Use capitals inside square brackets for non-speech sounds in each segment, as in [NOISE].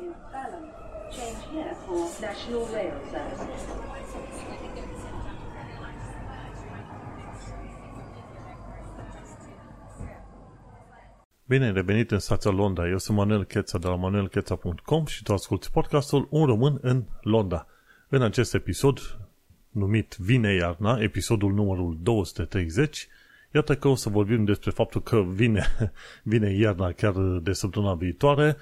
in Balham. Change here for National Rail Services. Bine ai revenit în stația Londra. Eu sunt Manuel Cheța de la manuelcheța.com și tu asculti podcastul Un român în Londra. În acest episod, numit Vine iarna, episodul numărul 230, iată că o să vorbim despre faptul că vine, [LAUGHS] vine iarna chiar de săptămâna viitoare.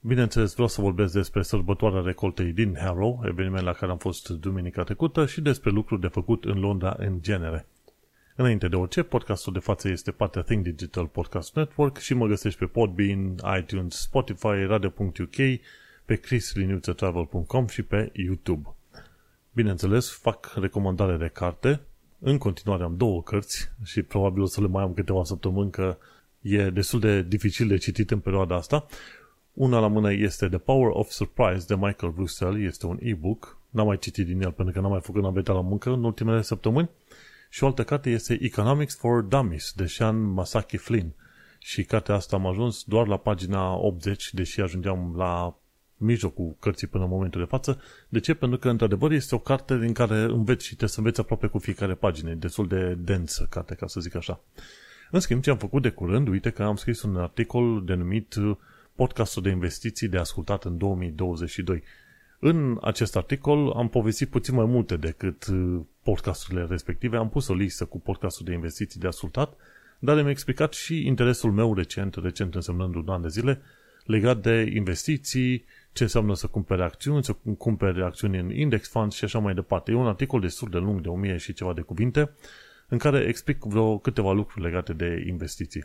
Bineînțeles, vreau să vorbesc despre sărbătoarea recoltei din Harrow, eveniment la care am fost duminica trecută, și despre lucruri de făcut în Londra în genere. Înainte de orice, podcastul de față este partea Think Digital Podcast Network și mă găsești pe Podbean, iTunes, Spotify, Radio.uk, pe chrisliniuțetravel.com și pe YouTube. Bineînțeles, fac recomandare de carte. În continuare am două cărți și probabil o să le mai am câteva săptămâni că e destul de dificil de citit în perioada asta. Una la mână este The Power of Surprise de Michael Russell, este un e-book. N-am mai citit din el pentru că n-am mai făcut naveta la muncă în ultimele săptămâni. Și o altă carte este Economics for Dummies de Sean Masaki Flynn. Și cartea asta am ajuns doar la pagina 80, deși ajungeam la mijlocul cărții până în momentul de față. De ce? Pentru că, într-adevăr, este o carte din care înveți și trebuie să înveți aproape cu fiecare pagină. E destul de densă carte, ca să zic așa. În schimb, ce am făcut de curând, uite că am scris un articol denumit Podcastul de investiții de ascultat în 2022. În acest articol am povestit puțin mai multe decât podcasturile respective. Am pus o listă cu podcastul de investiții de ascultat, dar am explicat și interesul meu recent, recent însemnând un an de zile, legat de investiții, ce înseamnă să cumpere acțiuni, să cumpere acțiuni în index funds și așa mai departe. E un articol destul de lung, de 1000 și ceva de cuvinte, în care explic vreo câteva lucruri legate de investiții.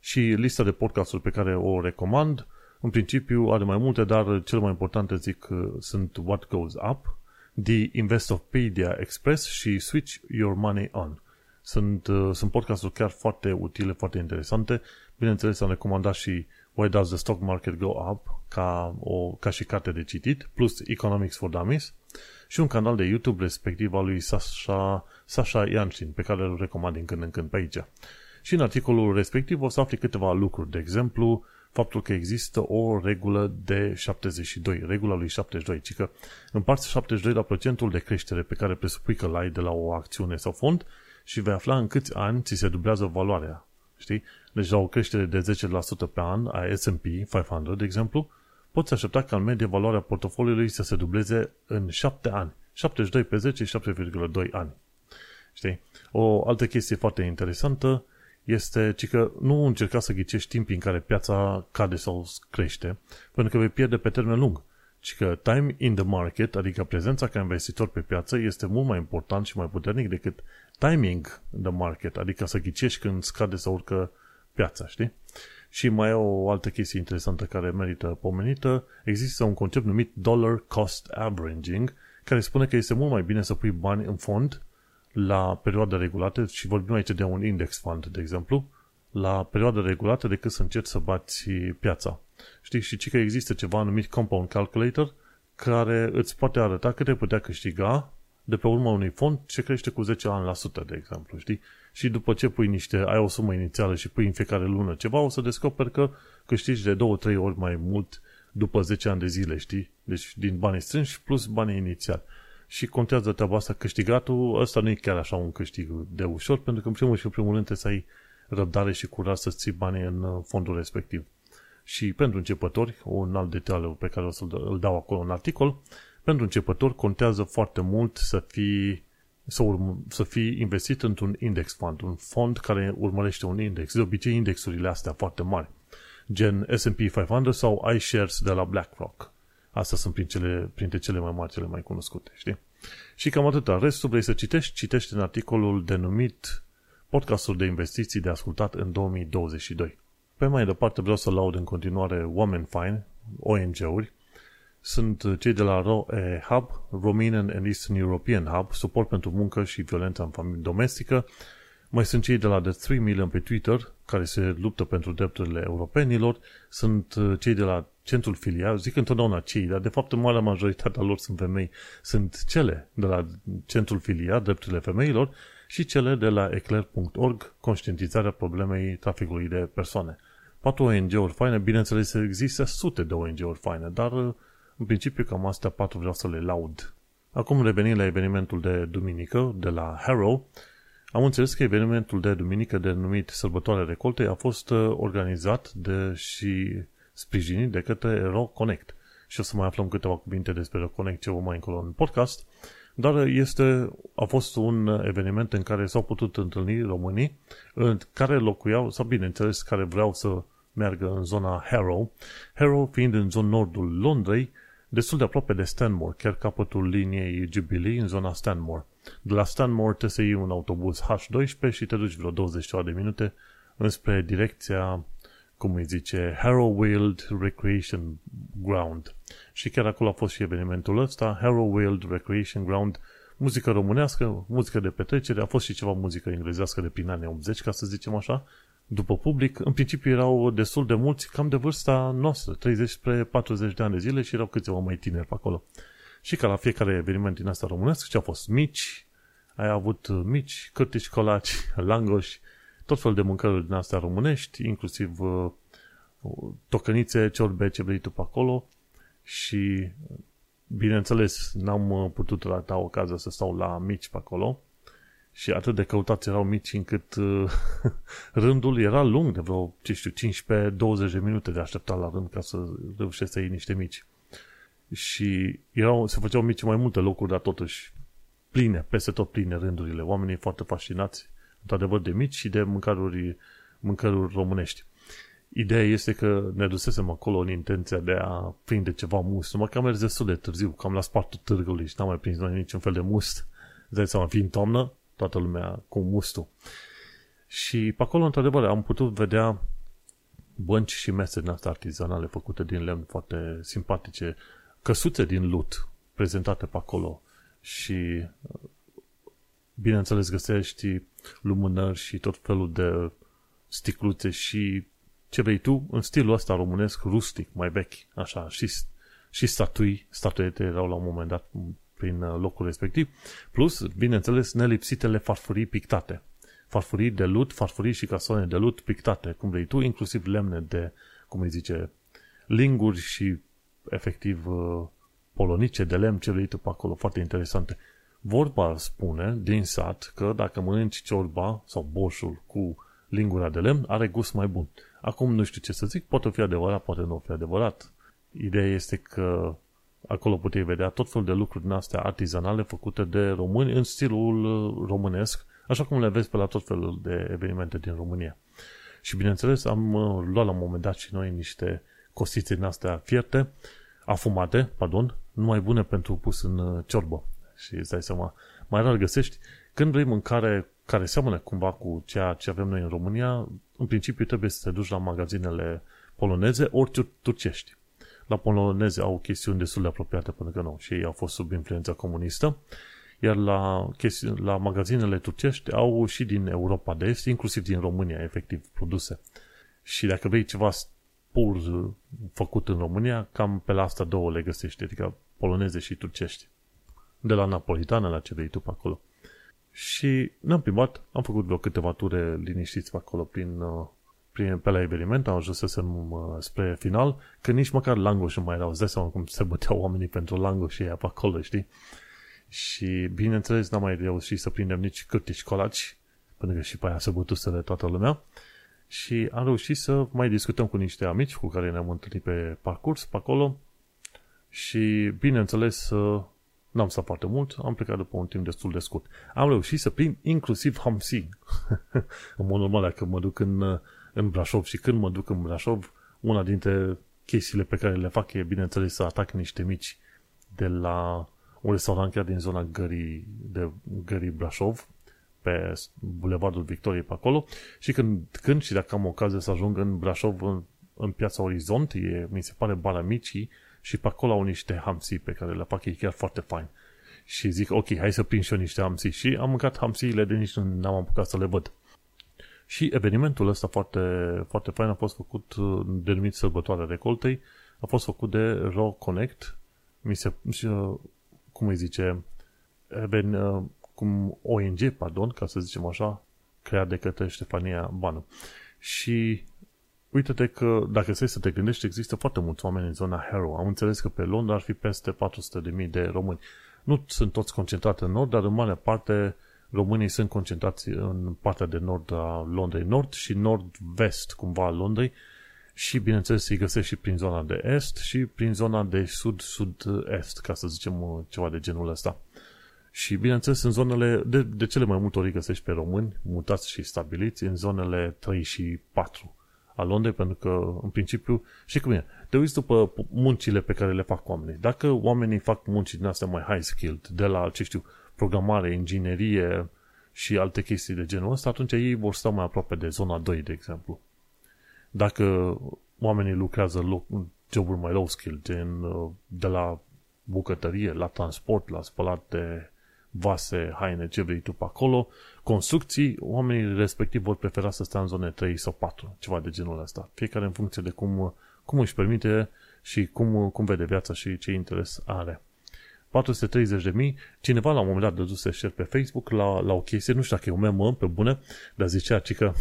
Și lista de podcasturi pe care o recomand, în principiu are mai multe, dar cel mai important zic sunt What Goes Up, The Investopedia Express și Switch Your Money On. Sunt, uh, sunt podcasturi chiar foarte utile, foarte interesante. Bineînțeles, am recomandat și Why Does the Stock Market Go Up ca, o, ca și carte de citit, plus Economics for Dummies și un canal de YouTube respectiv al lui Sasha, Sasha Yanshin, pe care îl recomand din când în când pe aici. Și în articolul respectiv o să afli câteva lucruri, de exemplu, faptul că există o regulă de 72, regula lui 72, ci că împarți 72 la procentul de creștere pe care presupui că l-ai de la o acțiune sau fond și vei afla în câți ani ți se dublează valoarea. Știi? Deci la o creștere de 10% pe an a S&P 500, de exemplu, poți aștepta ca în medie valoarea portofoliului să se dubleze în 7 ani. 72 pe 10, 7,2 ani. Știi? O altă chestie foarte interesantă este ci că nu încerca să ghicești timpii în care piața cade sau crește, pentru că vei pierde pe termen lung. Ci că time in the market, adică prezența ca investitor pe piață, este mult mai important și mai puternic decât timing in the market, adică să ghicești când scade sau urcă piața, știi? Și mai e o altă chestie interesantă care merită pomenită. Există un concept numit dollar cost averaging, care spune că este mult mai bine să pui bani în fond la perioade regulate, și vorbim aici de un index fund, de exemplu, la perioade regulate decât să încerci să bați piața. Știi, și ci că există ceva numit Compound Calculator, care îți poate arăta cât ai putea câștiga de pe urma unui fond ce crește cu 10 ani la sută, de exemplu, știi? Și după ce pui niște, ai o sumă inițială și pui în fiecare lună ceva, o să descoperi că câștigi de 2-3 ori mai mult după 10 ani de zile, știi? Deci din banii strânși plus banii inițiali și contează treaba asta câștigatul, ăsta nu e chiar așa un câștig de ușor, pentru că în primul și în primul rând trebuie să ai răbdare și curaj să ții banii în uh, fondul respectiv. Și pentru începători, un alt detaliu pe care o să-l dau acolo în articol, pentru începători contează foarte mult să fii să, urm- să fii investit într-un index fund, un fond care urmărește un index. De obicei, indexurile astea foarte mari, gen S&P 500 sau iShares de la BlackRock. Astea sunt prin cele, printre cele mai mari, cele mai cunoscute, știi? Și cam atâta. Restul vrei să citești? Citești în articolul denumit Podcastul de investiții de ascultat în 2022. Pe mai departe vreau să laud în continuare oameni fine, ONG-uri. Sunt cei de la ROE Hub, Romanian and Eastern European Hub, suport pentru muncă și violență în familie domestică. Mai sunt cei de la The 3 Million pe Twitter, care se luptă pentru drepturile europenilor. Sunt cei de la centrul filial, zic întotdeauna cei, dar de fapt în marea majoritatea lor sunt femei, sunt cele de la centrul filial, drepturile femeilor, și cele de la eclair.org, conștientizarea problemei traficului de persoane. patru ONG-uri faine, bineînțeles există sute de ONG-uri faine, dar în principiu cam astea patru vreau să le laud. Acum revenind la evenimentul de duminică de la Harrow, am înțeles că evenimentul de duminică denumit Sărbătoarea Recoltei a fost uh, organizat de și sprijinit de către Ro Connect. Și o să mai aflăm câteva cuvinte despre Ro Connect ceva mai încolo în podcast. Dar este, a fost un eveniment în care s-au putut întâlni românii în care locuiau, sau bineînțeles, care vreau să meargă în zona Harrow. Harrow fiind în zona nordul Londrei, destul de aproape de Stanmore, chiar capătul liniei Jubilee în zona Stanmore. De la Stanmore trebuie să iei un autobuz H12 și te duci vreo 20 de minute înspre direcția, cum îi zice, Harrowfield Recreation Ground. Și chiar acolo a fost și evenimentul ăsta, Harrowfield Recreation Ground, muzică românească, muzică de petrecere, a fost și ceva muzică englezească de prin anii 80, ca să zicem așa, după public, în principiu erau destul de mulți, cam de vârsta noastră, 30 spre 40 de ani de zile și erau câțiva mai tineri pe acolo. Și ca la fiecare eveniment din asta românesc, ce au fost? Mici, ai avut mici, cârtici colaci, langoși, tot fel de mâncăruri din astea românești, inclusiv uh, tocănițe, ciorbe, ce vrei tu pe acolo. Și bineînțeles n-am uh, putut rata ocazia să stau la mici pe acolo, și atât de căutați erau mici încât uh, [LAUGHS] rândul era lung, de vreo, ce știu, 15-20 de minute de așteptat la rând ca să reușești să iei niște mici. Și erau, se făceau mici mai multe locuri, dar totuși pline, peste tot pline rândurile. Oamenii foarte fascinați, într-adevăr, de mici și de mâncăruri, mâncăruri românești. Ideea este că ne dusesem acolo în intenția de a prinde ceva must, numai că am mers destul de târziu, cam la spartul târgului și n-am mai prins noi niciun fel de must. Îți dai seama, fiind toamnă, toată lumea cu mustul. Și pe acolo, într-adevăr, am putut vedea bănci și mese din astea artizanale făcute din lemn foarte simpatice, căsuțe din lut prezentate pe acolo și bineînțeles găsești lumânări și tot felul de sticluțe și ce vrei tu în stilul ăsta românesc, rustic, mai vechi, așa, și, și statui, statuete erau la un moment dat prin uh, locul respectiv, plus, bineînțeles, nelipsitele farfurii pictate. Farfurii de lut, farfurii și casoane de lut pictate, cum vrei tu, inclusiv lemne de, cum îi zice, linguri și efectiv uh, polonice de lemn, ce vrei tu pe acolo, foarte interesante. Vorba spune din sat că dacă mănânci ciorba sau boșul cu lingura de lemn, are gust mai bun. Acum nu știu ce să zic, poate fi adevărat, poate nu fi adevărat. Ideea este că Acolo puteai vedea tot felul de lucruri din astea artizanale făcute de români în stilul uh, românesc, așa cum le vezi pe la tot felul de evenimente din România. Și bineînțeles am uh, luat la un moment dat și noi niște costițe din astea fierte, afumate, pardon, numai bune pentru pus în uh, ciorbă. Și îți dai seama, mai rar găsești. Când vrei mâncare care seamănă cumva cu ceea ce avem noi în România, în principiu trebuie să te duci la magazinele poloneze ori turcești la poloneze au chestiuni destul de apropiate, pentru că nu, și ei au fost sub influența comunistă, iar la, chesti- la magazinele turcești au și din Europa de Est, inclusiv din România, efectiv, produse. Și dacă vrei ceva pur făcut în România, cam pe la asta două le găsești, adică poloneze și turcești. De la napolitană la ce vrei tu pe acolo. Și ne-am plimbat, am făcut vreo câteva ture liniștiți pe acolo prin uh, prin, pe la eveniment, am ajunsesem uh, spre final, că nici măcar langoși nu mai erau. Îți dai seama cum se băteau oamenii pentru langoși și pe acolo, știi? Și, bineînțeles, n-am mai reușit să prindem nici cârtici colaci, pentru că și pe aia se bătuseră toată lumea. Și am reușit să mai discutăm cu niște amici cu care ne-am întâlnit pe parcurs, pe acolo. Și, bineînțeles, uh, n-am stat foarte mult, am plecat după un timp destul de scurt. Am reușit să prind inclusiv hamsi. [LAUGHS] în mod normal, dacă mă duc în uh, în Brașov și când mă duc în Brașov, una dintre chestiile pe care le fac e, bineînțeles, să atac niște mici de la un restaurant chiar din zona Gării, de Gării Brașov, pe Bulevardul Victoriei pe acolo și când, când și dacă am ocazia să ajung în Brașov în, în piața Orizont, e, mi se pare bara micii și pe acolo au niște hamsi pe care le fac ei chiar foarte fain. Și zic, ok, hai să prind și eu niște hamsi. Și am mâncat hamsiile de nici nu am apucat să le văd. Și evenimentul ăsta foarte, foarte fain a fost făcut, uh, denumit Sărbătoarea Recoltei, a fost făcut de Raw Connect, mi se, uh, cum îi zice, even, uh, cum ONG, pardon, ca să zicem așa, creat de către Ștefania Banu. Și uite-te că dacă stai să te gândești, există foarte mulți oameni în zona Harrow. Am înțeles că pe Londra ar fi peste 400.000 de români. Nu sunt toți concentrați în nord, dar în mare parte românii sunt concentrați în partea de nord a Londrei, nord și nord-vest cumva a Londrei și bineînțeles îi găsești și prin zona de est și prin zona de sud-sud-est, ca să zicem ceva de genul ăsta. Și bineînțeles în zonele, de, de cele mai multe ori găsești pe români mutați și stabiliți în zonele 3 și 4 a Londrei, pentru că în principiu, și cum e, te uiți după muncile pe care le fac oamenii. Dacă oamenii fac munci din astea mai high skilled, de la, ce știu, programare, inginerie și alte chestii de genul ăsta, atunci ei vor sta mai aproape de zona 2, de exemplu. Dacă oamenii lucrează loc, joburi mai low skill, gen uh, de la bucătărie, la transport, la spălat de vase, haine, ce vrei tu pe acolo, construcții, oamenii respectiv vor prefera să stea în zone 3 sau 4, ceva de genul ăsta. Fiecare în funcție de cum, cum își permite și cum, cum vede viața și ce interes are. 430 de mii, cineva la un moment dat dăduse share pe Facebook la, la o chestie, nu știu dacă e un mem pe bune, dar zicea ci că,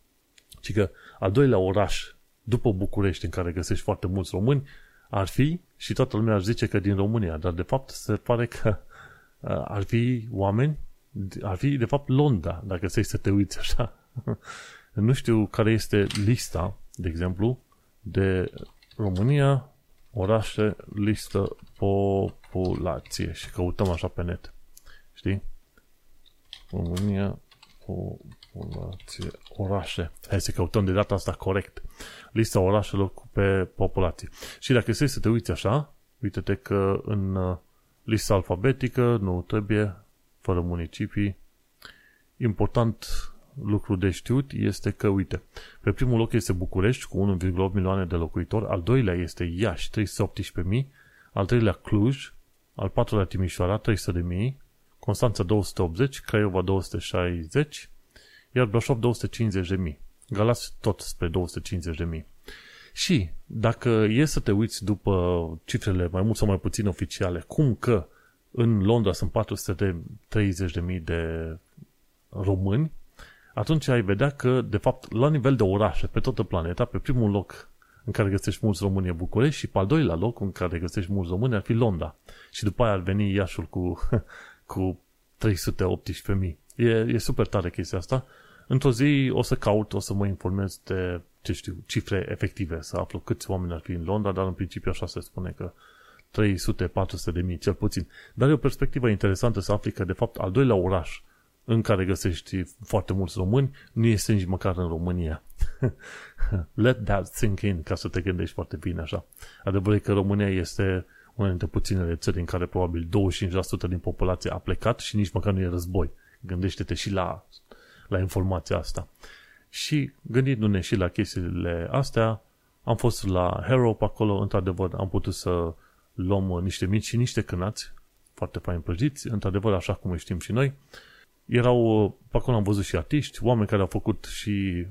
[LAUGHS] ci că al doilea oraș după București în care găsești foarte mulți români ar fi, și toată lumea ar zice că din România, dar de fapt se pare că uh, ar fi oameni, ar fi de fapt Londra, dacă să să te uiți așa. [LAUGHS] nu știu care este lista, de exemplu, de România, orașe, listă, populație și căutăm așa pe net. Știi? România, populație, orașe. Hai să căutăm de data asta corect. Lista orașelor pe populație. Și dacă stai să te uiți așa, uite-te că în uh, lista alfabetică nu trebuie, fără municipii. Important lucru de știut este că, uite, pe primul loc este București cu 1,8 milioane de locuitori, al doilea este Iași, 318.000, al treilea Cluj, al patrulea Timișoara, 300.000, Constanța 280, Craiova 260, iar Brașov 250.000. Galați tot spre 250.000. Și dacă e să te uiți după cifrele mai mult sau mai puțin oficiale, cum că în Londra sunt 430.000 de români, atunci ai vedea că, de fapt, la nivel de orașe, pe toată planeta, pe primul loc în care găsești mulți români e București și pe al doilea loc în care găsești mulți români ar fi Londra. Și după aia ar veni Iașul cu, [LAUGHS] cu 318.000. E, e super tare chestia asta. Într-o zi o să caut, o să mă informez de, ce știu, cifre efective, să aflu câți oameni ar fi în Londra, dar în principiu așa se spune că 300-400 de mii, cel puțin. Dar e o perspectivă interesantă să afli că, de fapt, al doilea oraș în care găsești foarte mulți români nu este nici măcar în România. [LAUGHS] Let that sink in, ca să te gândești foarte bine așa. Adevărul e că România este una dintre puținele țări în care probabil 25% din populație a plecat și nici măcar nu e război. Gândește-te și la, la informația asta. Și gândindu-ne și la chestiile astea, am fost la Hero pe acolo, într-adevăr am putut să luăm niște mici și niște cânați foarte fain prăjiți, într-adevăr așa cum știm și noi. Erau, pe acolo am văzut și artiști, oameni care au făcut și,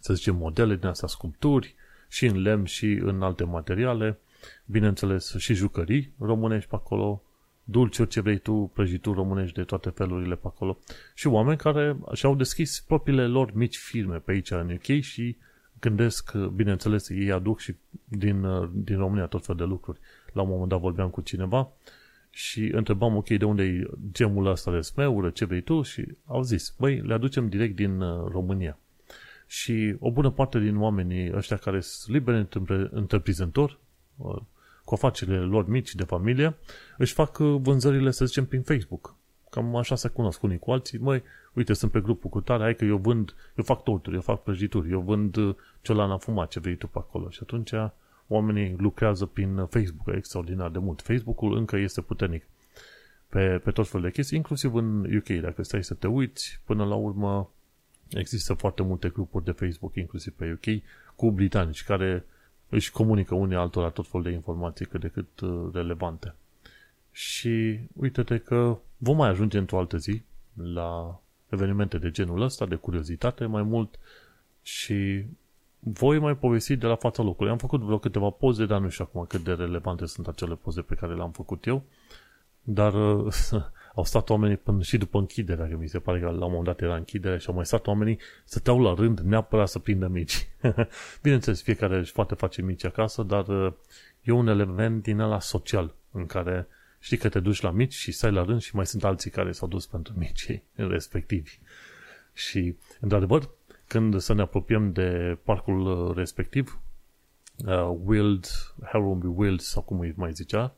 să zicem, modele din astea, sculpturi, și în lemn și în alte materiale, bineînțeles și jucării românești pe acolo, dulci, orice vrei tu, prăjituri românești de toate felurile pe acolo și oameni care și-au deschis propriile lor mici firme pe aici în UK și gândesc, bineînțeles, ei aduc și din, din România tot fel de lucruri. La un moment dat vorbeam cu cineva și întrebam, ok, de unde e gemul ăsta de smeură, ce vrei tu? Și au zis, băi, le aducem direct din uh, România. Și o bună parte din oamenii ăștia care sunt liberi întreprinzători, uh, cu afacerile lor mici de familie, își fac uh, vânzările, să zicem, prin Facebook. Cam așa se cunosc unii cu alții. Măi, uite, sunt pe grupul cu tare, hai că eu vând, eu fac torturi, eu fac prăjituri, eu vând ciolan fumat, ce vrei tu pe acolo. Și atunci oamenii lucrează prin Facebook extraordinar de mult. Facebook-ul încă este puternic pe, pe tot felul de chestii, inclusiv în UK. Dacă stai să te uiți, până la urmă există foarte multe grupuri de Facebook, inclusiv pe UK, cu britanici care își comunică unii altora tot felul de informații cât de cât uh, relevante. Și uite-te că vom mai ajunge într-o altă zi la evenimente de genul ăsta, de curiozitate mai mult și voi mai povesti de la fața locului. Am făcut vreo câteva poze, dar nu știu acum cât de relevante sunt acele poze pe care le-am făcut eu. Dar [LAUGHS] au stat oamenii până și după închiderea, că mi se pare că la un moment dat era închidere și au mai stat oamenii să stau la rând neapărat să prindă mici. [LAUGHS] Bineînțeles, fiecare își poate face mici acasă, dar uh, e un element din ăla social în care știi că te duci la mici și stai la rând și mai sunt alții care s-au dus pentru mici respectivi. Și, într-adevăr, când să ne apropiem de parcul uh, respectiv, uh, Wild, Harrowby Wild sau cum îi mai zicea,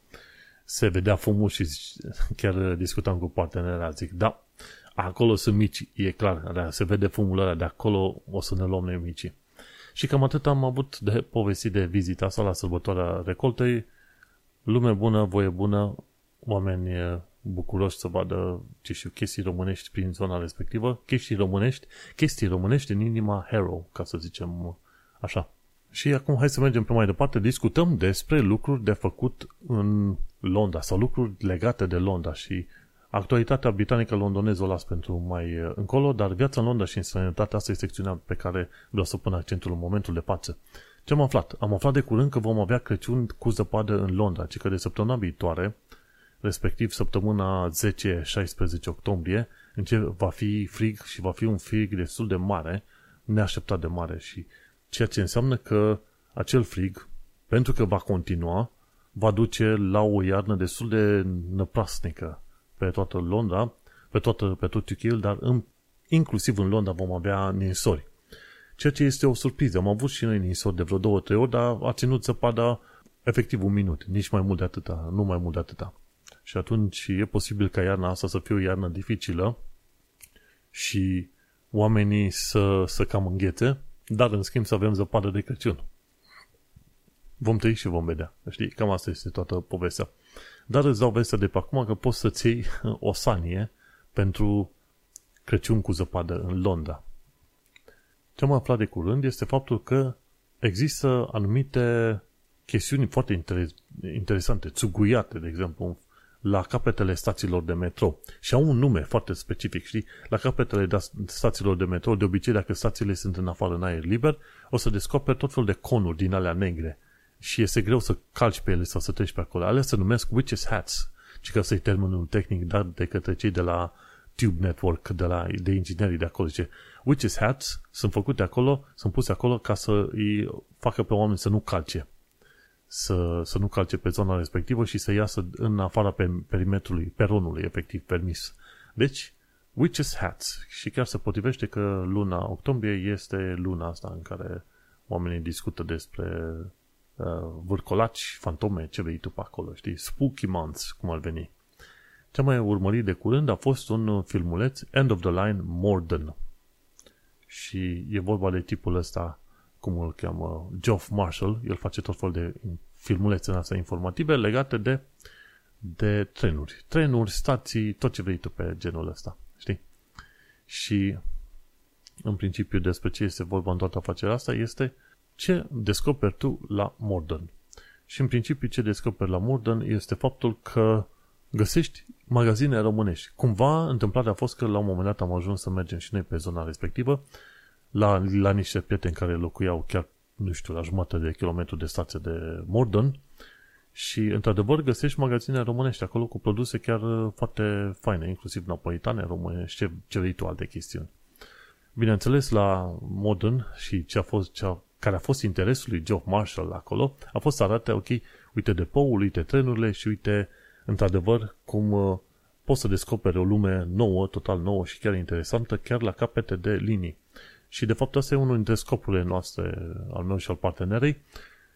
se vedea fumul și chiar discutam cu partenerea, zic, da, acolo sunt mici, e clar, da, se vede fumul ăla, de acolo o să ne luăm noi mici. Și cam atât am avut de povestit de vizita asta la sărbătoarea recoltei, lume bună, voie bună, oameni bucuroși să vadă, ce știu, chestii românești prin zona respectivă, chestii românești, chestii românești în inima Harrow, ca să zicem așa. Și acum hai să mergem pe mai departe, discutăm despre lucruri de făcut în Londra sau lucruri legate de Londra și actualitatea britanică londoneză o las pentru mai uh, încolo, dar viața în Londra și în străinătate, asta e secțiunea pe care vreau să pun accentul în momentul de față. Ce am aflat? Am aflat de curând că vom avea Crăciun cu zăpadă în Londra, ci că de săptămâna viitoare, respectiv săptămâna 10-16 octombrie, în ce va fi frig și va fi un frig destul de mare, neașteptat de mare și ceea ce înseamnă că acel frig, pentru că va continua, va duce la o iarnă destul de năprasnică pe toată Londra, pe, toată, pe tot UK, dar în, inclusiv în Londra vom avea ninsori. Ceea ce este o surpriză. Am avut și noi ninsori de vreo două, trei ori, dar a ținut zăpada efectiv un minut, nici mai mult de atâta, nu mai mult de atâta. Și atunci e posibil ca iarna asta să fie o iarnă dificilă și oamenii să, să cam înghețe, dar în schimb să avem zăpadă de Crăciun. Vom trăi și vom vedea. Știi, cam asta este toată povestea. Dar îți dau vestea de pe acum că poți să-ți iei o sanie pentru Crăciun cu zăpadă în Londra. Ce am aflat de curând este faptul că există anumite chestiuni foarte interesante, țuguiate, de exemplu, la capetele stațiilor de metro. Și au un nume foarte specific, știi? La capetele de stațiilor de metro, de obicei, dacă stațiile sunt în afară în aer liber, o să descoperi tot felul de conuri din alea negre și este greu să calci pe ele sau să treci pe acolo. Alea se numesc witches hats, și că să-i termenul tehnic dat de către cei de la Tube Network, de, la, de inginerii de acolo. Zice, witches hats sunt făcute acolo, sunt puse acolo ca să îi facă pe oameni să nu calce. Să, să nu calce pe zona respectivă și să iasă în afara pe perimetrului, peronului efectiv permis. Deci, witches hats. Și chiar se potrivește că luna octombrie este luna asta în care oamenii discută despre uh, vârcolaci, fantome, ce vei tu pe acolo, știi? Spooky Months, cum ar veni. Cea mai urmărit de curând a fost un filmuleț End of the Line Morden. Și e vorba de tipul ăsta, cum îl cheamă, Geoff Marshall. El face tot fel de filmulețe în astea informative legate de, de trenuri. Trenuri, stații, tot ce vrei tu pe genul ăsta. Știi? Și în principiu despre ce este vorba în toată afacerea asta este ce descoperi tu la Morden. Și în principiu ce descoperi la Morden este faptul că găsești magazine românești. Cumva întâmplarea a fost că la un moment dat am ajuns să mergem și noi pe zona respectivă la, la niște prieteni care locuiau chiar, nu știu, la jumătate de kilometru de stație de Morden și într-adevăr găsești magazine românești acolo cu produse chiar foarte faine, inclusiv napolitane românești, ce, ce vrei tu alte chestiuni. Bineînțeles, la Modern și ce a fost, ce a care a fost interesul lui Geoff Marshall acolo, a fost să arate, ok, uite depoul, uite trenurile și uite, într-adevăr, cum uh, poți să descoperi o lume nouă, total nouă și chiar interesantă, chiar la capete de linii. Și de fapt asta e unul dintre scopurile noastre, al meu și al partenerei,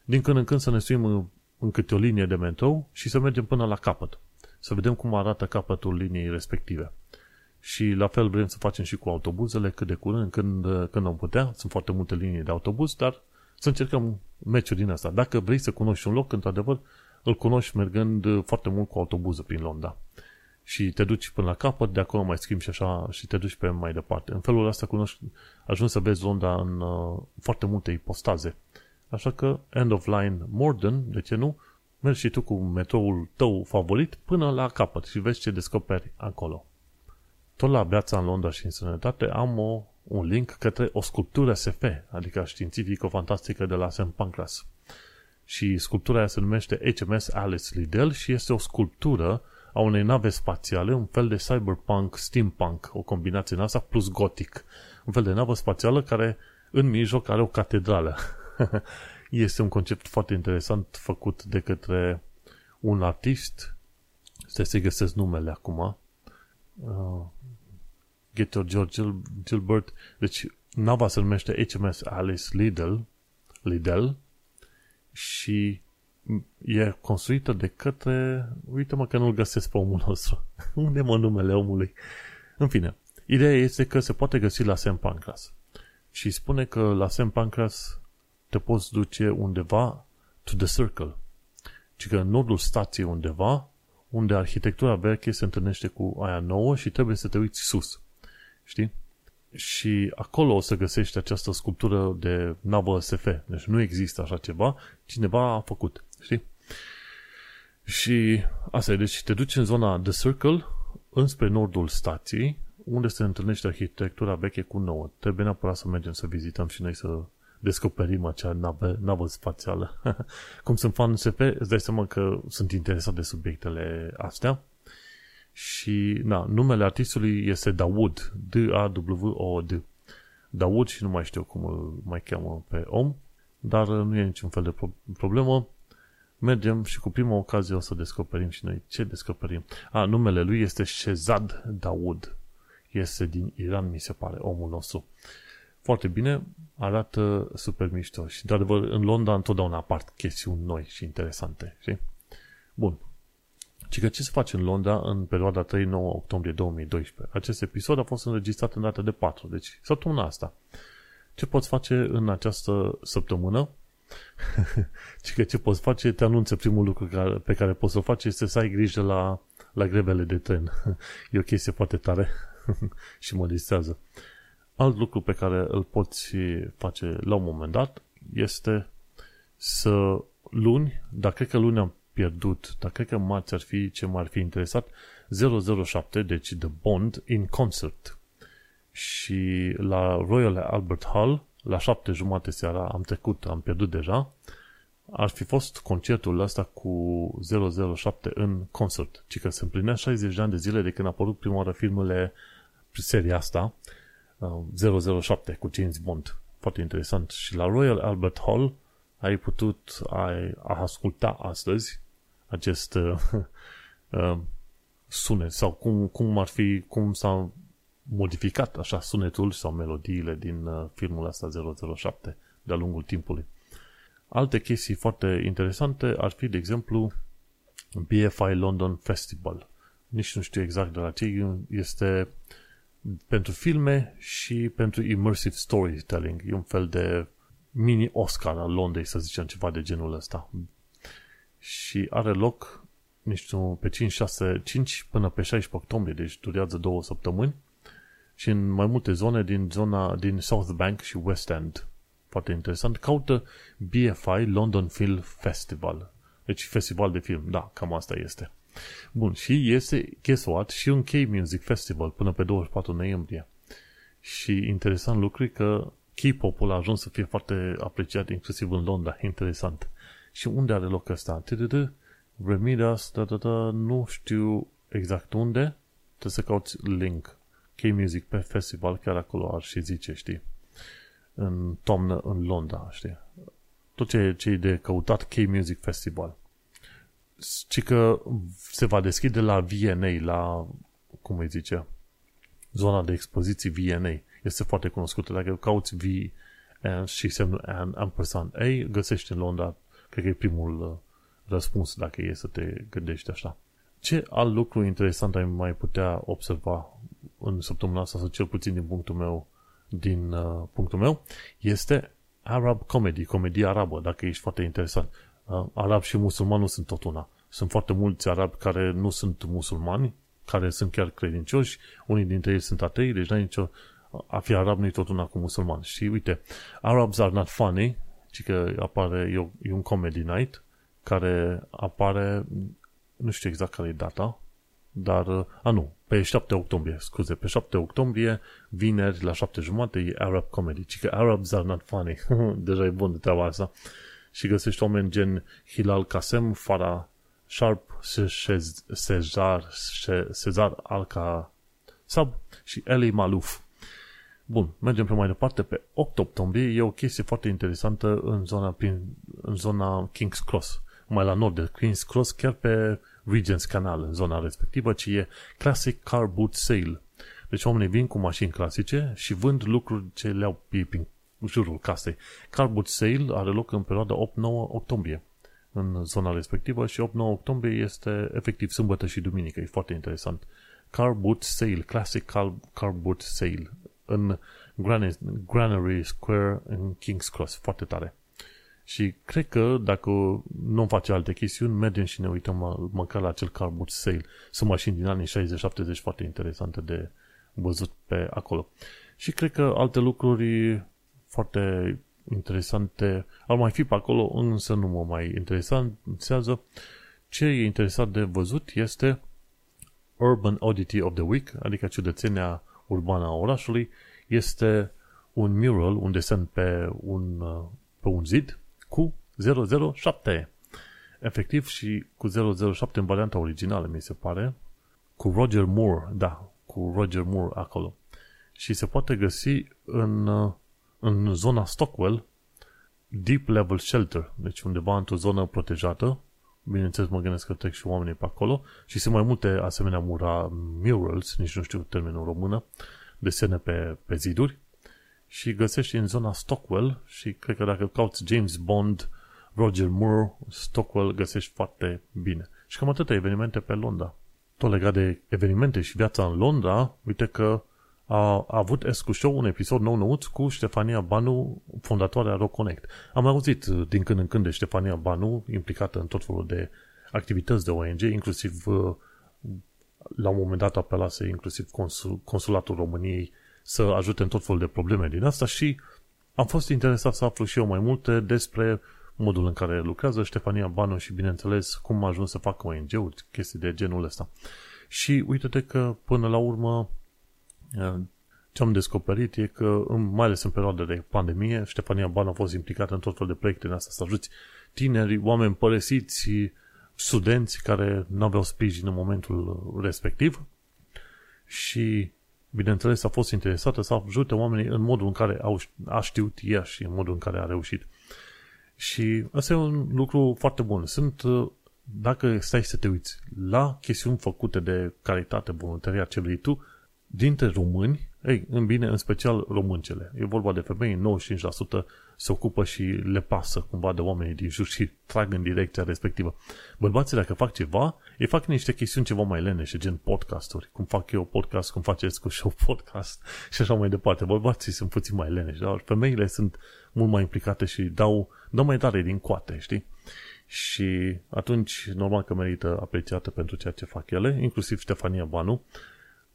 din când în când să ne suim în, în câte o linie de metrou și să mergem până la capăt. Să vedem cum arată capătul liniei respective. Și la fel vrem să facem și cu autobuzele cât de curând, când, când am putea. Sunt foarte multe linii de autobuz, dar să încercăm meciuri din asta. Dacă vrei să cunoști un loc, într-adevăr, îl cunoști mergând foarte mult cu autobuzul prin Londra. Și te duci până la capăt, de acolo mai schimbi și așa și te duci pe mai departe. În felul ăsta cunoști, ajungi să vezi Londra în uh, foarte multe ipostaze. Așa că End of Line Morden, de ce nu, mergi și tu cu metroul tău favorit până la capăt și vezi ce descoperi acolo. Tot la viața în Londra și în sănătate am o, un link către o sculptură SF, adică științifico-fantastică de la St. Pancras. Și sculptura aia se numește HMS Alice Liddell și este o sculptură a unei nave spațiale, un fel de cyberpunk, steampunk, o combinație în asta, plus gotic. Un fel de navă spațială care în mijloc are o catedrală. [LAUGHS] este un concept foarte interesant făcut de către un artist, să se găsesc numele acum, uh, Getor George Gilbert, deci nava se numește HMS Alice Liddell, Liddell și e construită de către... Uite-mă că nu-l găsesc pe omul nostru. [LAUGHS] Unde mă numele omului? În fine, ideea este că se poate găsi la St. Pancras. Și spune că la St. Pancras te poți duce undeva to the circle. Ci că în nordul stației undeva, unde arhitectura veche se întâlnește cu aia nouă și trebuie să te uiți sus. Știi? Și acolo o să găsești această sculptură de navă SF. Deci nu există așa ceva, cineva a făcut. Știi? Și asta e, deci te duci în zona The Circle, înspre nordul stației, unde se întâlnește arhitectura veche cu nouă. Trebuie neapărat să mergem să vizităm și noi să descoperim acea navă, navă spațială. [LAUGHS] Cum sunt fan SF, îți dai seama că sunt interesat de subiectele astea. Și, na, numele artistului este Dawood, D-A-W-O-D. Dawood și nu mai știu cum îl mai cheamă pe om, dar nu e niciun fel de problemă. Mergem și cu prima ocazie o să descoperim și noi ce descoperim. A, numele lui este Shezad Dawood. Este din Iran, mi se pare, omul nostru. Foarte bine, arată super mișto și, de adevăr, în Londra întotdeauna apar chestiuni noi și interesante, știi? Bun. Și că ce se face în Londra în perioada 3-9 octombrie 2012? Acest episod a fost înregistrat în data de 4, deci săptămâna asta. Ce poți face în această săptămână? [LAUGHS] și că ce poți face, te anunță primul lucru care, pe care poți să-l faci este să ai grijă la, la grevele de tren. [LAUGHS] e o chestie foarte tare [LAUGHS] și mă distrează. Alt lucru pe care îl poți face la un moment dat este să luni, dar cred că luni am pierdut, dar cred că marți ar fi ce m-ar fi interesat, 007, deci The Bond in Concert. Și la Royal Albert Hall, la șapte jumate seara, am trecut, am pierdut deja, ar fi fost concertul ăsta cu 007 în concert, ci că se împlinea 60 de ani de zile de când a apărut prima oară filmele seria asta, 007 uh, cu James Bond. Foarte interesant. Și la Royal Albert Hall ai putut ai, a asculta astăzi acest uh, uh, [LAUGHS] sunet sau cum, cum ar fi, cum s-a modificat așa sunetul sau melodiile din uh, filmul ăsta 007 de-a lungul timpului. Alte chestii foarte interesante ar fi, de exemplu, BFI London Festival. Nici nu știu exact de la ce este pentru filme și pentru immersive storytelling. E un fel de mini Oscar al Londrei, să zicem ceva de genul ăsta. Și are loc, nu știu, pe 5, 6, 5 până pe 16 octombrie, deci durează două săptămâni și în mai multe zone din zona din South Bank și West End. Foarte interesant. Caută BFI London Film Festival. Deci festival de film. Da, cam asta este. Bun, și este, guess what, și un K-Music Festival până pe 24 noiembrie. Și interesant lucru e că K-pop-ul a ajuns să fie foarte apreciat inclusiv în Londra. Interesant. Și unde are loc ăsta? Remidas, da, da, da, nu știu exact unde. Trebuie să cauți link. K-Music pe festival, chiar acolo ar și zice, știi? În toamnă în Londra, știi? Tot ce, ce e de căutat K-Music Festival ci că se va deschide la VNA, la, cum îi zice, zona de expoziții VNA. Este foarte cunoscută. Dacă cauți V și semnul N ampersand A, găsești în Londra, cred că e primul uh, răspuns dacă e să te gândești așa. Ce alt lucru interesant ai mai putea observa în săptămâna asta, sau cel puțin din punctul meu, din uh, punctul meu, este Arab Comedy, comedie arabă, dacă ești foarte interesant. Uh, arab și musulman nu sunt tot una. Sunt foarte mulți arabi care nu sunt musulmani, care sunt chiar credincioși, unii dintre ei sunt atei, deci n-ai nicio... A fi arab nu e tot una cu musulman. Și uite, Arabs are not funny, ci că apare, e, e un comedy night, care apare, nu știu exact care e data, dar, a nu, pe 7 octombrie, scuze, pe 7 octombrie, vineri la 7 jumate e Arab Comedy, ci că Arabs are not funny. [LAUGHS] Deja e bun de treaba asta și găsești oameni gen Hilal Kasem, Farah Sharp, Cezar, Cezar Alca Sab și Eli Maluf. Bun, mergem pe mai departe. Pe 8 octombrie e o chestie foarte interesantă în zona, prin, în zona King's Cross, mai la nord de King's Cross, chiar pe Regents Canal, în zona respectivă, ci e Classic Car Boot Sale. Deci oamenii vin cu mașini clasice și vând lucruri ce le-au prin jurul casei. Car Boot Sale are loc în perioada 8-9 octombrie în zona respectivă și 8-9 octombrie este efectiv sâmbătă și duminică. E foarte interesant. Car Boot Sale, Classic Car, Car Boot Sale în Granary Square în King's Cross. Foarte tare. Și cred că dacă nu face alte chestiuni, mergem și ne uităm mă, măcar la acel car boot sale. Sunt mașini din anii 60-70 foarte interesante de văzut pe acolo. Și cred că alte lucruri foarte interesante ar mai fi pe acolo, însă nu mă mai interesează. Ce e interesat de văzut este Urban Oddity of the Week, adică ciudățenia urbană a orașului, este un mural, un desen pe un, pe un zid cu 007. Efectiv și cu 007 în varianta originală, mi se pare, cu Roger Moore, da, cu Roger Moore acolo. Și se poate găsi în, în zona Stockwell, Deep Level Shelter, deci undeva într-o zonă protejată, bineînțeles mă gândesc că trec și oamenii pe acolo și sunt mai multe asemenea mura murals, nici nu știu termenul română, desene pe, pe ziduri și găsești în zona Stockwell și cred că dacă cauți James Bond, Roger Moore, Stockwell, găsești foarte bine. Și cam atâtea evenimente pe Londra. Tot legat de evenimente și viața în Londra, uite că a, a avut Escu Show un episod nou nouț cu Ștefania Banu, fondatoarea Rock Connect. Am auzit uh, din când în când de Ștefania Banu, implicată în tot felul de activități de ONG, inclusiv uh, la un moment dat apelase inclusiv consul, Consulatul României să ajute în tot felul de probleme din asta și am fost interesat să aflu și eu mai multe despre modul în care lucrează Ștefania Banu și, bineînțeles, cum a ajuns să facă ONG-uri, chestii de genul ăsta. Și uite-te că, până la urmă, ce am descoperit e că, mai ales în perioada de pandemie, Ștefania Banu a fost implicată în tot felul de proiecte în asta, să ajuți tineri, oameni părăsiți, studenți care nu aveau sprijin în momentul respectiv și bineînțeles, a fost interesată să ajute oamenii în modul în care au, a știut ea și în modul în care a reușit. Și asta e un lucru foarte bun. Sunt, dacă stai să te uiți la chestiuni făcute de caritate, voluntariat, ce vrei tu, dintre români, ei, în bine, în special româncele. E vorba de femei, 95% se ocupă și le pasă cumva de oamenii din jur și trag în direcția respectivă. Bărbații, dacă fac ceva, ei fac niște chestiuni ceva mai leneșe, gen podcasturi, cum fac eu podcast, cum faceți cu show podcast [LAUGHS] și așa mai departe. Bărbații sunt puțin mai leneși, dar femeile sunt mult mai implicate și dau, dau mai tare din coate, știi? Și atunci, normal că merită apreciată pentru ceea ce fac ele, inclusiv Ștefania Banu,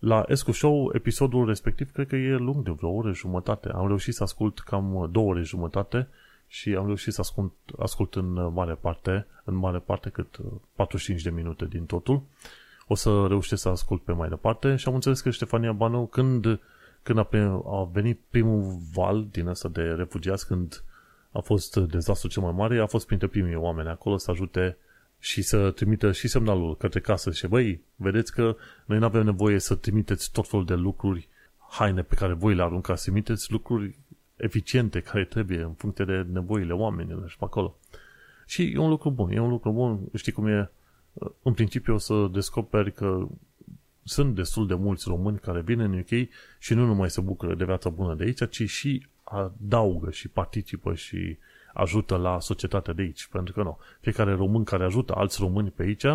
la Escu Show, episodul respectiv, cred că e lung de vreo oră jumătate. Am reușit să ascult cam două ore jumătate și am reușit să ascult, ascult în mare parte, în mare parte cât 45 de minute din totul. O să reușesc să ascult pe mai departe și am înțeles că Ștefania Banu, când, când a, a venit primul val din ăsta de refugiați, când a fost dezastru cel mai mare, a fost printre primii oameni acolo să ajute și să trimită și semnalul către casă și băi, vedeți că noi nu avem nevoie să trimiteți tot felul de lucruri, haine pe care voi le aruncați, trimiteți lucruri eficiente care trebuie în funcție de nevoile oamenilor și pe acolo. Și e un lucru bun, e un lucru bun, știi cum e, în principiu o să descoperi că sunt destul de mulți români care vin în UK și nu numai se bucură de viața bună de aici, ci și adaugă și participă și ajută la societatea de aici. Pentru că nu. Fiecare român care ajută alți români pe aici,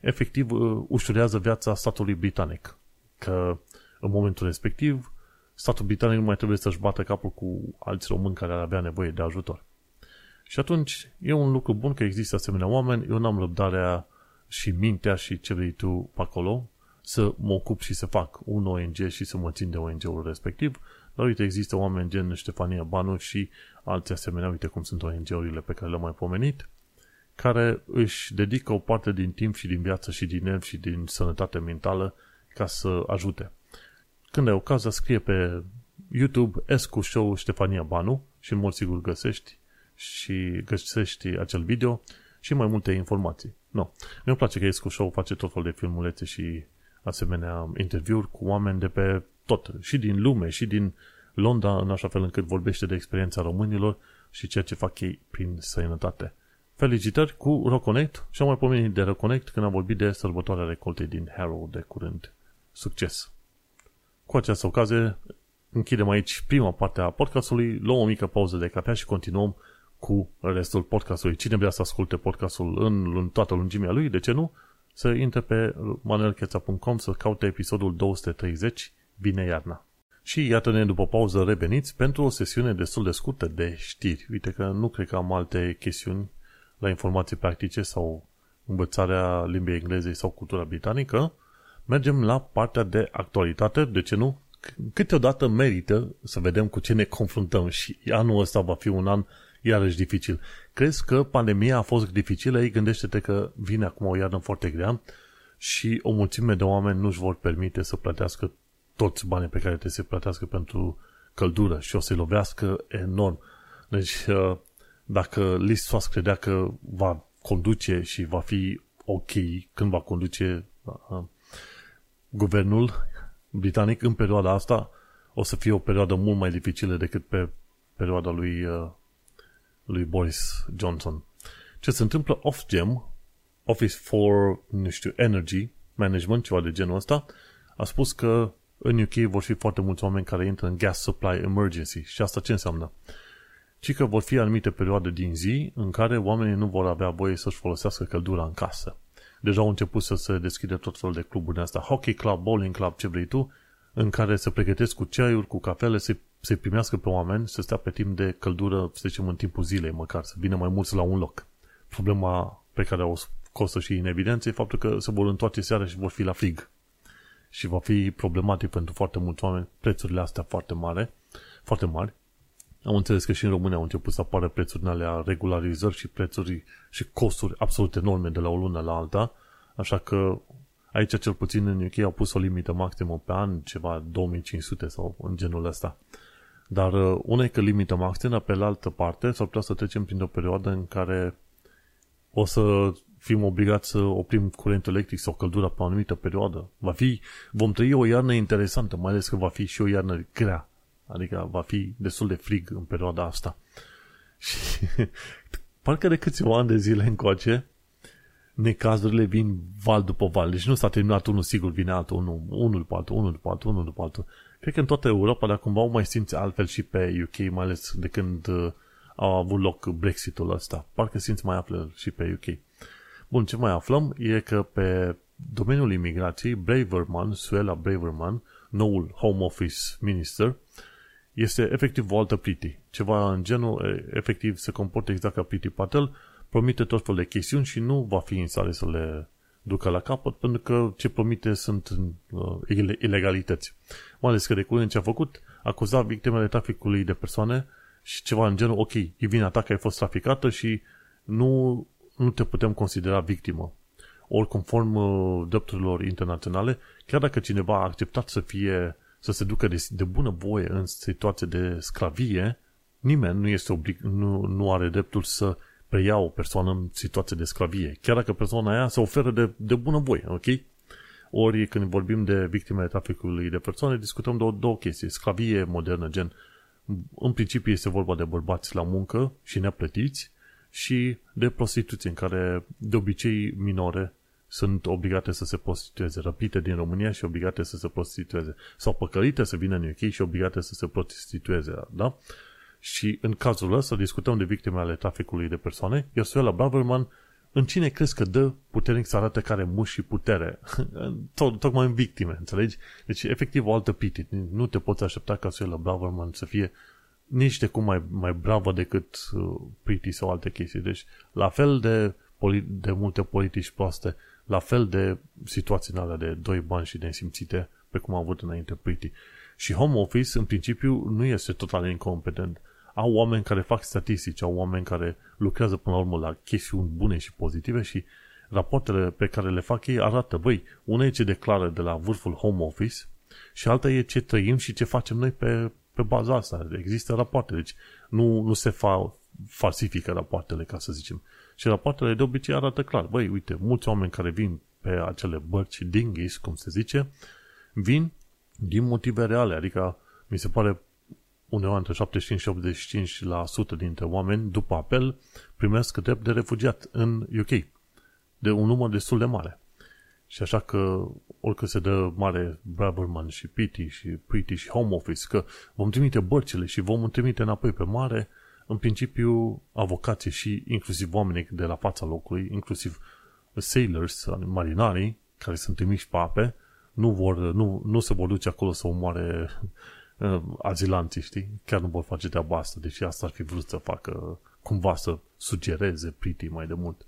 efectiv uh, ușurează viața statului britanic. Că în momentul respectiv, statul britanic nu mai trebuie să-și bată capul cu alți români care ar avea nevoie de ajutor. Și atunci e un lucru bun că există asemenea oameni, eu n-am răbdarea și mintea și ce vrei tu pe acolo să mă ocup și să fac un ONG și să mă țin de ONG-ul respectiv, dar uite, există oameni gen Ștefania Banu și alții asemenea, uite cum sunt ONG-urile pe care le-am mai pomenit, care își dedică o parte din timp și din viață și din nervi și din sănătate mentală ca să ajute. Când ai ocazia, scrie pe YouTube Escu Show Ștefania Banu și în mod sigur găsești și găsești acel video și mai multe informații. No. Mi-e place că Escu Show face tot fel de filmulețe și asemenea interviuri cu oameni de pe tot, și din lume, și din Londra, în așa fel încât vorbește de experiența românilor și ceea ce fac ei prin sănătate. Felicitări cu Roconnect și am mai pomenit de Roconnect când am vorbit de sărbătoarea recoltei din Harrow de curând. Succes! Cu această ocazie închidem aici prima parte a podcastului, luăm o mică pauză de cafea și continuăm cu restul podcastului. Cine vrea să asculte podcastul în toată lungimea lui, de ce nu? Să intre pe manuelcheța.com să caute episodul 230, Bine iarna. Și iată-ne după pauză reveniți pentru o sesiune destul de scurtă de știri. Uite că nu cred că am alte chestiuni la informații practice sau învățarea limbii engleze sau cultura britanică. Mergem la partea de actualitate, de ce nu? Câteodată merită să vedem cu ce ne confruntăm și anul ăsta va fi un an iarăși dificil. Crezi că pandemia a fost dificilă? Ei, gândește-te că vine acum o iarnă foarte grea și o mulțime de oameni nu-și vor permite să plătească toți banii pe care trebuie să plătească pentru căldură și o să-i lovească enorm. Deci, uh, dacă Liz Truss credea că va conduce și va fi ok când va conduce uh, guvernul britanic în perioada asta, o să fie o perioadă mult mai dificilă decât pe perioada lui, uh, lui Boris Johnson. Ce se întâmplă off-gem, Office for, nu știu, Energy Management, ceva de genul ăsta, a spus că în UK vor fi foarte mulți oameni care intră în gas supply emergency. Și asta ce înseamnă? Ci că vor fi anumite perioade din zi în care oamenii nu vor avea voie să-și folosească căldura în casă. Deja au început să se deschide tot felul de cluburi astea, hockey club, bowling club, ce vrei tu, în care se pregătesc cu ceaiuri, cu cafele, să se primească pe oameni, să stea pe timp de căldură, să zicem, în timpul zilei măcar, să vină mai mulți la un loc. Problema pe care o scos și în evidență e faptul că se vor întoarce seara și vor fi la frig și va fi problematic pentru foarte mulți oameni prețurile astea foarte mari, foarte mari. Am înțeles că și în România au început să apară prețurile alea regularizări și prețuri și costuri absolut enorme de la o lună la alta, așa că aici cel puțin în UK au pus o limită maximă pe an, ceva 2500 sau în genul ăsta. Dar uh, una e că limită maximă, pe altă parte s-ar putea să trecem prin o perioadă în care o să fim obligați să oprim curentul electric sau căldura pe o anumită perioadă. Va fi, vom trăi o iarnă interesantă, mai ales că va fi și o iarnă grea. Adică va fi destul de frig în perioada asta. [LAUGHS] Și parcă de câțiva ani de zile încoace, necazurile vin val după val. Deci nu s-a terminat unul sigur, vine altul, unul, unul după altul, unul după altul, unul după altul. Cred că în toată Europa, dar cumva o mai simți altfel și pe UK, mai ales de când uh, a avut loc Brexitul ăsta. Parcă simți mai altfel și pe UK. Bun, ce mai aflăm e că pe domeniul imigrației, Braverman, Suela Braverman, noul Home Office Minister, este efectiv o altă Priti. Ceva în genul, efectiv, se comportă exact ca Priti Patel, promite tot fel de chestiuni și nu va fi în stare să le ducă la capăt, pentru că ce promite sunt uh, ilegalități. Mai ales că de curând ce a făcut, acuza victimele traficului de persoane și ceva în genul, ok, e vina ta că ai fost traficată și nu nu te putem considera victimă. Ori conform uh, drepturilor internaționale, chiar dacă cineva a acceptat să fie să se ducă de, de bună voie în situație de sclavie, nimeni nu, este oblig, nu, nu are dreptul să preia o persoană în situație de sclavie, chiar dacă persoana aia se oferă de, de bună voie, ok? Ori când vorbim de victimele traficului de persoane, discutăm de două chestii. Sclavie modernă, gen, în principiu este vorba de bărbați la muncă și neplătiți și de prostituție, în care de obicei minore sunt obligate să se prostitueze, răpite din România și obligate să se prostitueze, sau păcălite să vină în UK și obligate să se prostitueze, da? Și în cazul ăsta discutăm de victime ale traficului de persoane, iar Suela Braverman în cine crezi că dă puternic să arate care muși și putere? [LAUGHS] Tot, tocmai în victime, înțelegi? Deci, efectiv, o altă piti. Nu te poți aștepta ca Suela Braverman să fie nici de cum mai, mai bravă decât uh, Pretty sau alte chestii. Deci, la fel de, de multe politici proaste, la fel de situații în alea de doi bani și de simțite pe cum a avut înainte Pretty. Și Home Office, în principiu, nu este total incompetent. Au oameni care fac statistici, au oameni care lucrează până la urmă la chestiuni bune și pozitive și rapoartele pe care le fac ei arată, băi, una e ce declară de la vârful Home Office și alta e ce trăim și ce facem noi pe, pe baza asta. Există rapoarte, deci nu, nu se fa, falsifică rapoartele, ca să zicem. Și rapoartele de obicei arată clar. Băi, uite, mulți oameni care vin pe acele bărci dinghis, cum se zice, vin din motive reale, adică mi se pare undeva între 75 și 85% dintre oameni, după apel, primesc drept de refugiat în UK. De un număr destul de mare. Și așa că, orică se dă mare Braverman și Pity și Pretty și Home Office, că vom trimite bărcile și vom trimite înapoi pe mare, în principiu, avocații și inclusiv oamenii de la fața locului, inclusiv sailors, marinarii, care sunt trimiși pe ape, nu, vor, nu, nu se vor duce acolo să omoare [LAUGHS] uh, azilanții, știi? Chiar nu vor face treaba asta, deși asta ar fi vrut să facă, cumva să sugereze Pretty mai de mult.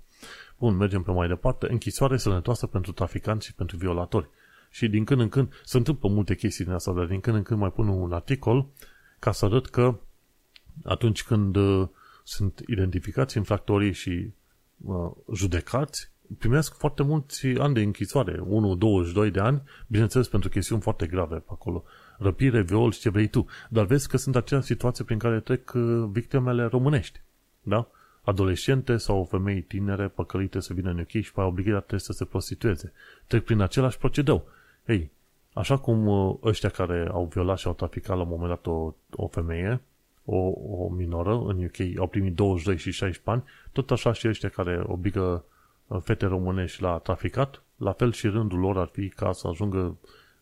Bun, mergem pe mai departe. Închisoare sănătoasă pentru traficanți și pentru violatori. Și din când în când se întâmplă multe chestii din asta, dar din când în când mai pun un articol ca să arăt că atunci când uh, sunt identificați infractorii și uh, judecați, primesc foarte mulți ani de închisoare, 1-22 de ani, bineînțeles pentru chestiuni foarte grave pe acolo. Răpire, viol și ce vrei tu. Dar vezi că sunt acea situație prin care trec uh, victimele românești. Da? Adolescente sau femei tinere păcălite să vină în UK și pe obligate să se prostitueze. Trec prin același procedeu. Ei, așa cum uh, ăștia care au violat și au traficat la un moment dat o, o femeie, o, o minoră în UK, au primit 22 și 16 ani, tot așa și ăștia care obligă uh, fete românești la traficat, la fel și rândul lor ar fi ca să ajungă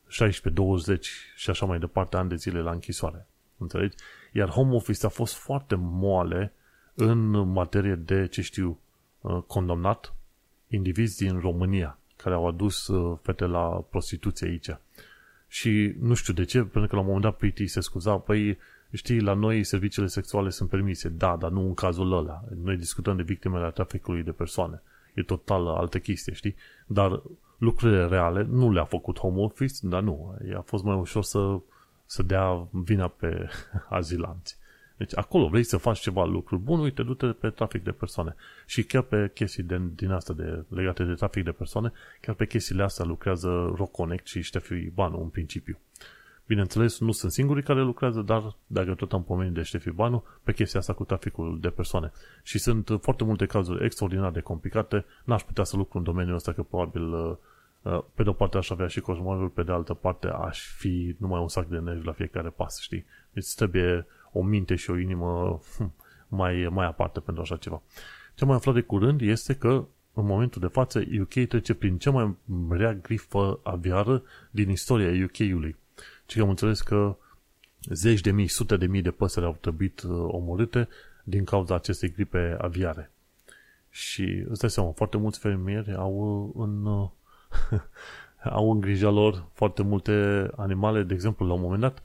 16, 20 și așa mai departe ani de zile la închisoare. Înțelegi? Iar home office a fost foarte moale în materie de, ce știu, uh, condamnat indivizi din România care au adus uh, fete la prostituție aici. Și nu știu de ce, pentru că la un moment dat PT se scuza, păi știi, la noi serviciile sexuale sunt permise. Da, dar nu în cazul ăla. Noi discutăm de victimele traficului de persoane. E total altă chestie, știi? Dar lucrurile reale nu le-a făcut home office, dar nu. A fost mai ușor să, să dea vina pe [LAUGHS] azilanți. Deci acolo vrei să faci ceva lucruri bune, uite, du-te pe trafic de persoane. Și chiar pe chestii de, din asta de, legate de trafic de persoane, chiar pe chestiile astea lucrează RoConnect și Ștefi Banu în principiu. Bineînțeles, nu sunt singurii care lucrează, dar dacă tot am pomenit de Ștefi Banu, pe chestia asta cu traficul de persoane. Și sunt foarte multe cazuri extraordinar de complicate, n-aș putea să lucru în domeniul ăsta, că probabil uh, uh, pe de o parte aș avea și coșmarul, pe de altă parte aș fi numai un sac de nervi la fiecare pas, știi? Deci trebuie o minte și o inimă hm, mai, mai aparte pentru așa ceva. Ce mai aflat de curând este că în momentul de față UK trece prin cea mai rea grifă aviară din istoria UK-ului. Și am înțeles că zeci de mii, sute de mii de păsări au trebuit uh, omorâte din cauza acestei gripe aviare. Și îți dai seama, foarte mulți fermieri au uh, în, uh, [LAUGHS] au în grija lor foarte multe animale. De exemplu, la un moment dat,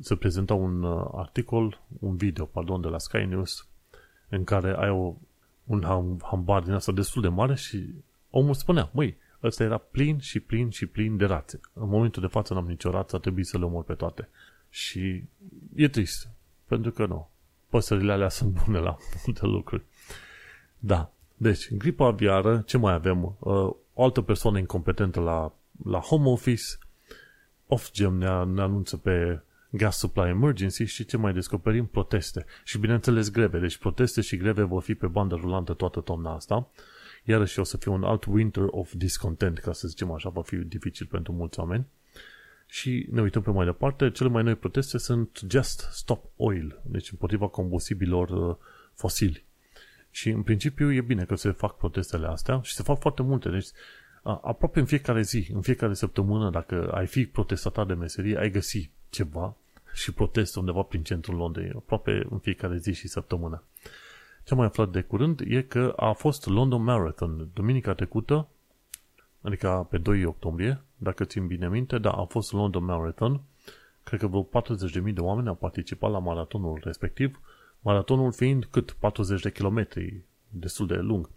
se prezenta un uh, articol, un video, pardon, de la Sky News, în care ai o, un hambar din asta destul de mare și omul spunea, măi, ăsta era plin și plin și plin de rațe. În momentul de față n-am nicio rață, a trebuit să le omor pe toate. Și e trist, pentru că nu. Păsările alea sunt bune la [LAUGHS] multe lucruri. Da. Deci, gripa aviară, ce mai avem? Uh, o altă persoană incompetentă la, la home office, Ofgem ne, ne anunță pe gas supply emergency și ce mai descoperim? Proteste. Și bineînțeles greve. Deci proteste și greve vor fi pe bandă rulantă toată toamna asta. Iarăși o să fie un alt winter of discontent, ca să zicem așa, va fi dificil pentru mulți oameni. Și ne uităm pe mai departe, cele mai noi proteste sunt Just Stop Oil, deci împotriva combustibilor uh, fosili. Și în principiu e bine că se fac protestele astea și se fac foarte multe. Deci aproape în fiecare zi, în fiecare săptămână, dacă ai fi protestatar de meserie, ai găsi ceva și proteste undeva prin centrul Londrei, aproape în fiecare zi și săptămână. Ce am mai aflat de curând e că a fost London Marathon duminica trecută, adică pe 2 octombrie, dacă țin bine minte, da, a fost London Marathon. Cred că vreo 40.000 de oameni au participat la maratonul respectiv, maratonul fiind cât 40 de kilometri, destul de lung.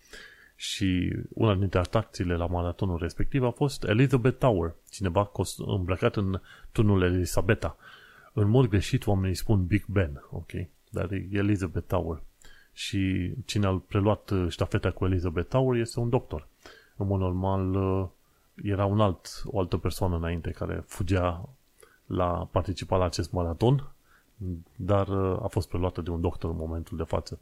Și una dintre atracțiile la maratonul respectiv a fost Elizabeth Tower, cineva îmbrăcat în turnul Elisabeta. În mod greșit oamenii spun Big Ben, ok? Dar e Elizabeth Tower. Și cine a preluat uh, ștafeta cu Elizabeth Tower este un doctor. În mod normal uh, era un alt, o altă persoană înainte care fugea la participa la acest maraton, dar uh, a fost preluată de un doctor în momentul de față.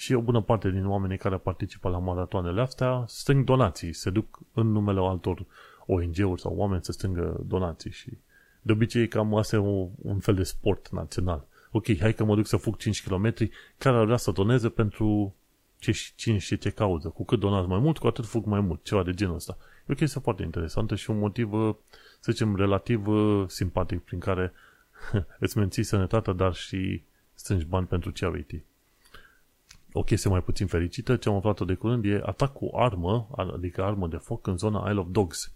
Și o bună parte din oamenii care participă la maratoanele astea strâng donații, se duc în numele altor ONG-uri sau oameni să strângă donații și de obicei cam asta e un fel de sport național. Ok, hai că mă duc să fug 5 km, care ar vrea să doneze pentru ce, cine și ce cauză. Cu cât donați mai mult, cu atât fug mai mult, ceva de genul ăsta. E o chestie foarte interesantă și un motiv, uh, să zicem, relativ uh, simpatic prin care [LAUGHS] îți menții sănătatea, dar și strângi bani pentru charity. O chestie mai puțin fericită, ce am aflat de curând, e atac cu armă, adică armă de foc în zona Isle of Dogs.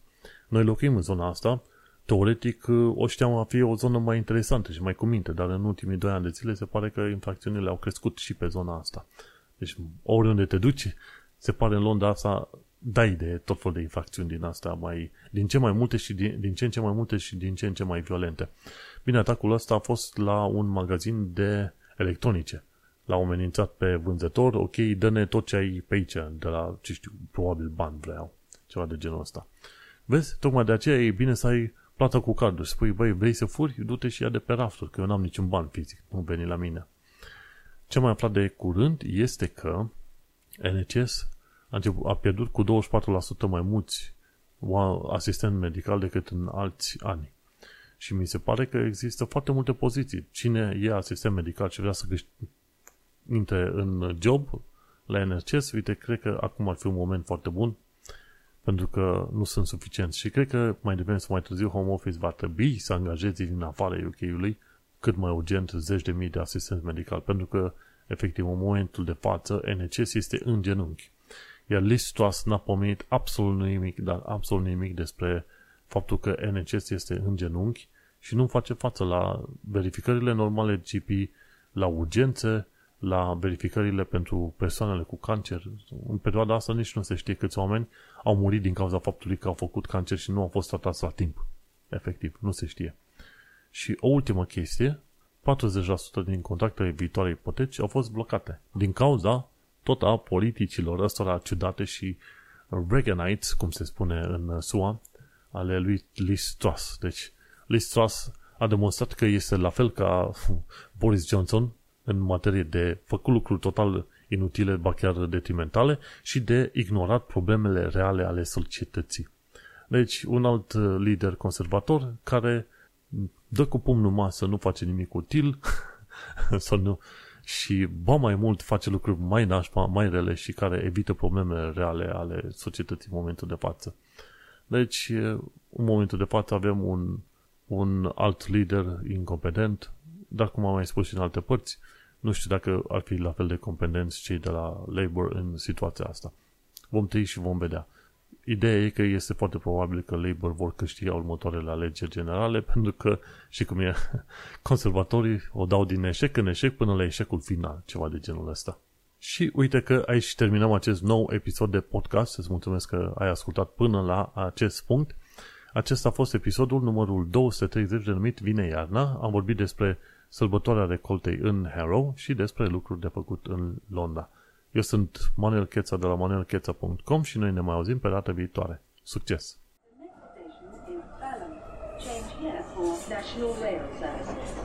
Noi locuim în zona asta, teoretic o știam a fi o zonă mai interesantă și mai cu minte, dar în ultimii doi ani de zile se pare că infracțiunile au crescut și pe zona asta. Deci oriunde te duci, se pare în Londra asta dai de tot felul de infracțiuni din asta, mai, din ce mai multe și din, din ce în ce mai multe și din ce în ce mai violente. Bine, atacul ăsta a fost la un magazin de electronice. L-au amenințat pe vânzător, ok, dă-ne tot ce ai pe aici, de la, ce știu, probabil bani vreau, ceva de genul ăsta. Vezi, tocmai de aceea e bine să ai plată cu cardul. Spui, băi, vrei să furi? Du-te și ia de pe rafturi, că eu n-am niciun ban fizic, nu veni la mine. Ce mai aflat de curând este că NHS a, început, a pierdut cu 24% mai mulți asistenți medical decât în alți ani. Și mi se pare că există foarte multe poziții. Cine e asistent medical și vrea să intre în job la NHS, uite, cred că acum ar fi un moment foarte bun pentru că nu sunt suficienți. Și cred că mai devreme sau mai târziu Home Office va trebui să angajeze din afara UK-ului cât mai urgent zeci de mii de asistenți medical, pentru că efectiv în momentul de față NHS este în genunchi. Iar Liz Truss n-a pomenit absolut nimic, dar absolut nimic despre faptul că NHS este în genunchi și nu face față la verificările normale GP, la urgențe, la verificările pentru persoanele cu cancer. În perioada asta nici nu se știe câți oameni au murit din cauza faptului că au făcut cancer și nu au fost tratați la timp. Efectiv, nu se știe. Și o ultimă chestie, 40% din contractele viitoare ipoteci au fost blocate. Din cauza tot a politicilor ăstora ciudate și Reaganites, cum se spune în SUA, ale lui Liz Truss. Deci, Liz Truss a demonstrat că este la fel ca [LAUGHS] Boris Johnson în materie de făcut lucruri total inutile, ba chiar detrimentale și de ignorat problemele reale ale societății. Deci, un alt lider conservator care dă cu pumnul masă, nu face nimic util [LAUGHS] sau nu, și ba mai mult face lucruri mai nașpa, mai rele și care evită problemele reale ale societății în momentul de față. Deci, în momentul de față avem un, un alt lider incompetent, dar cum am mai spus și în alte părți, nu știu dacă ar fi la fel de competenți cei de la Labour în situația asta. Vom trăi și vom vedea. Ideea e că este foarte probabil că Labour vor câștiga următoarele alegeri generale, [LAUGHS] pentru că, și cum e, [LAUGHS] conservatorii o dau din eșec în eșec până la eșecul final, ceva de genul ăsta. Și uite că aici terminăm acest nou episod de podcast. Îți mulțumesc că ai ascultat până la acest punct. Acesta a fost episodul numărul 230 denumit Vine iarna. Am vorbit despre sărbătoarea recoltei în Harrow și despre lucruri de făcut în Londra. Eu sunt Manuel Cheța de la manuelcheța.com și noi ne mai auzim pe data viitoare. Succes! Change here for National Rail Services.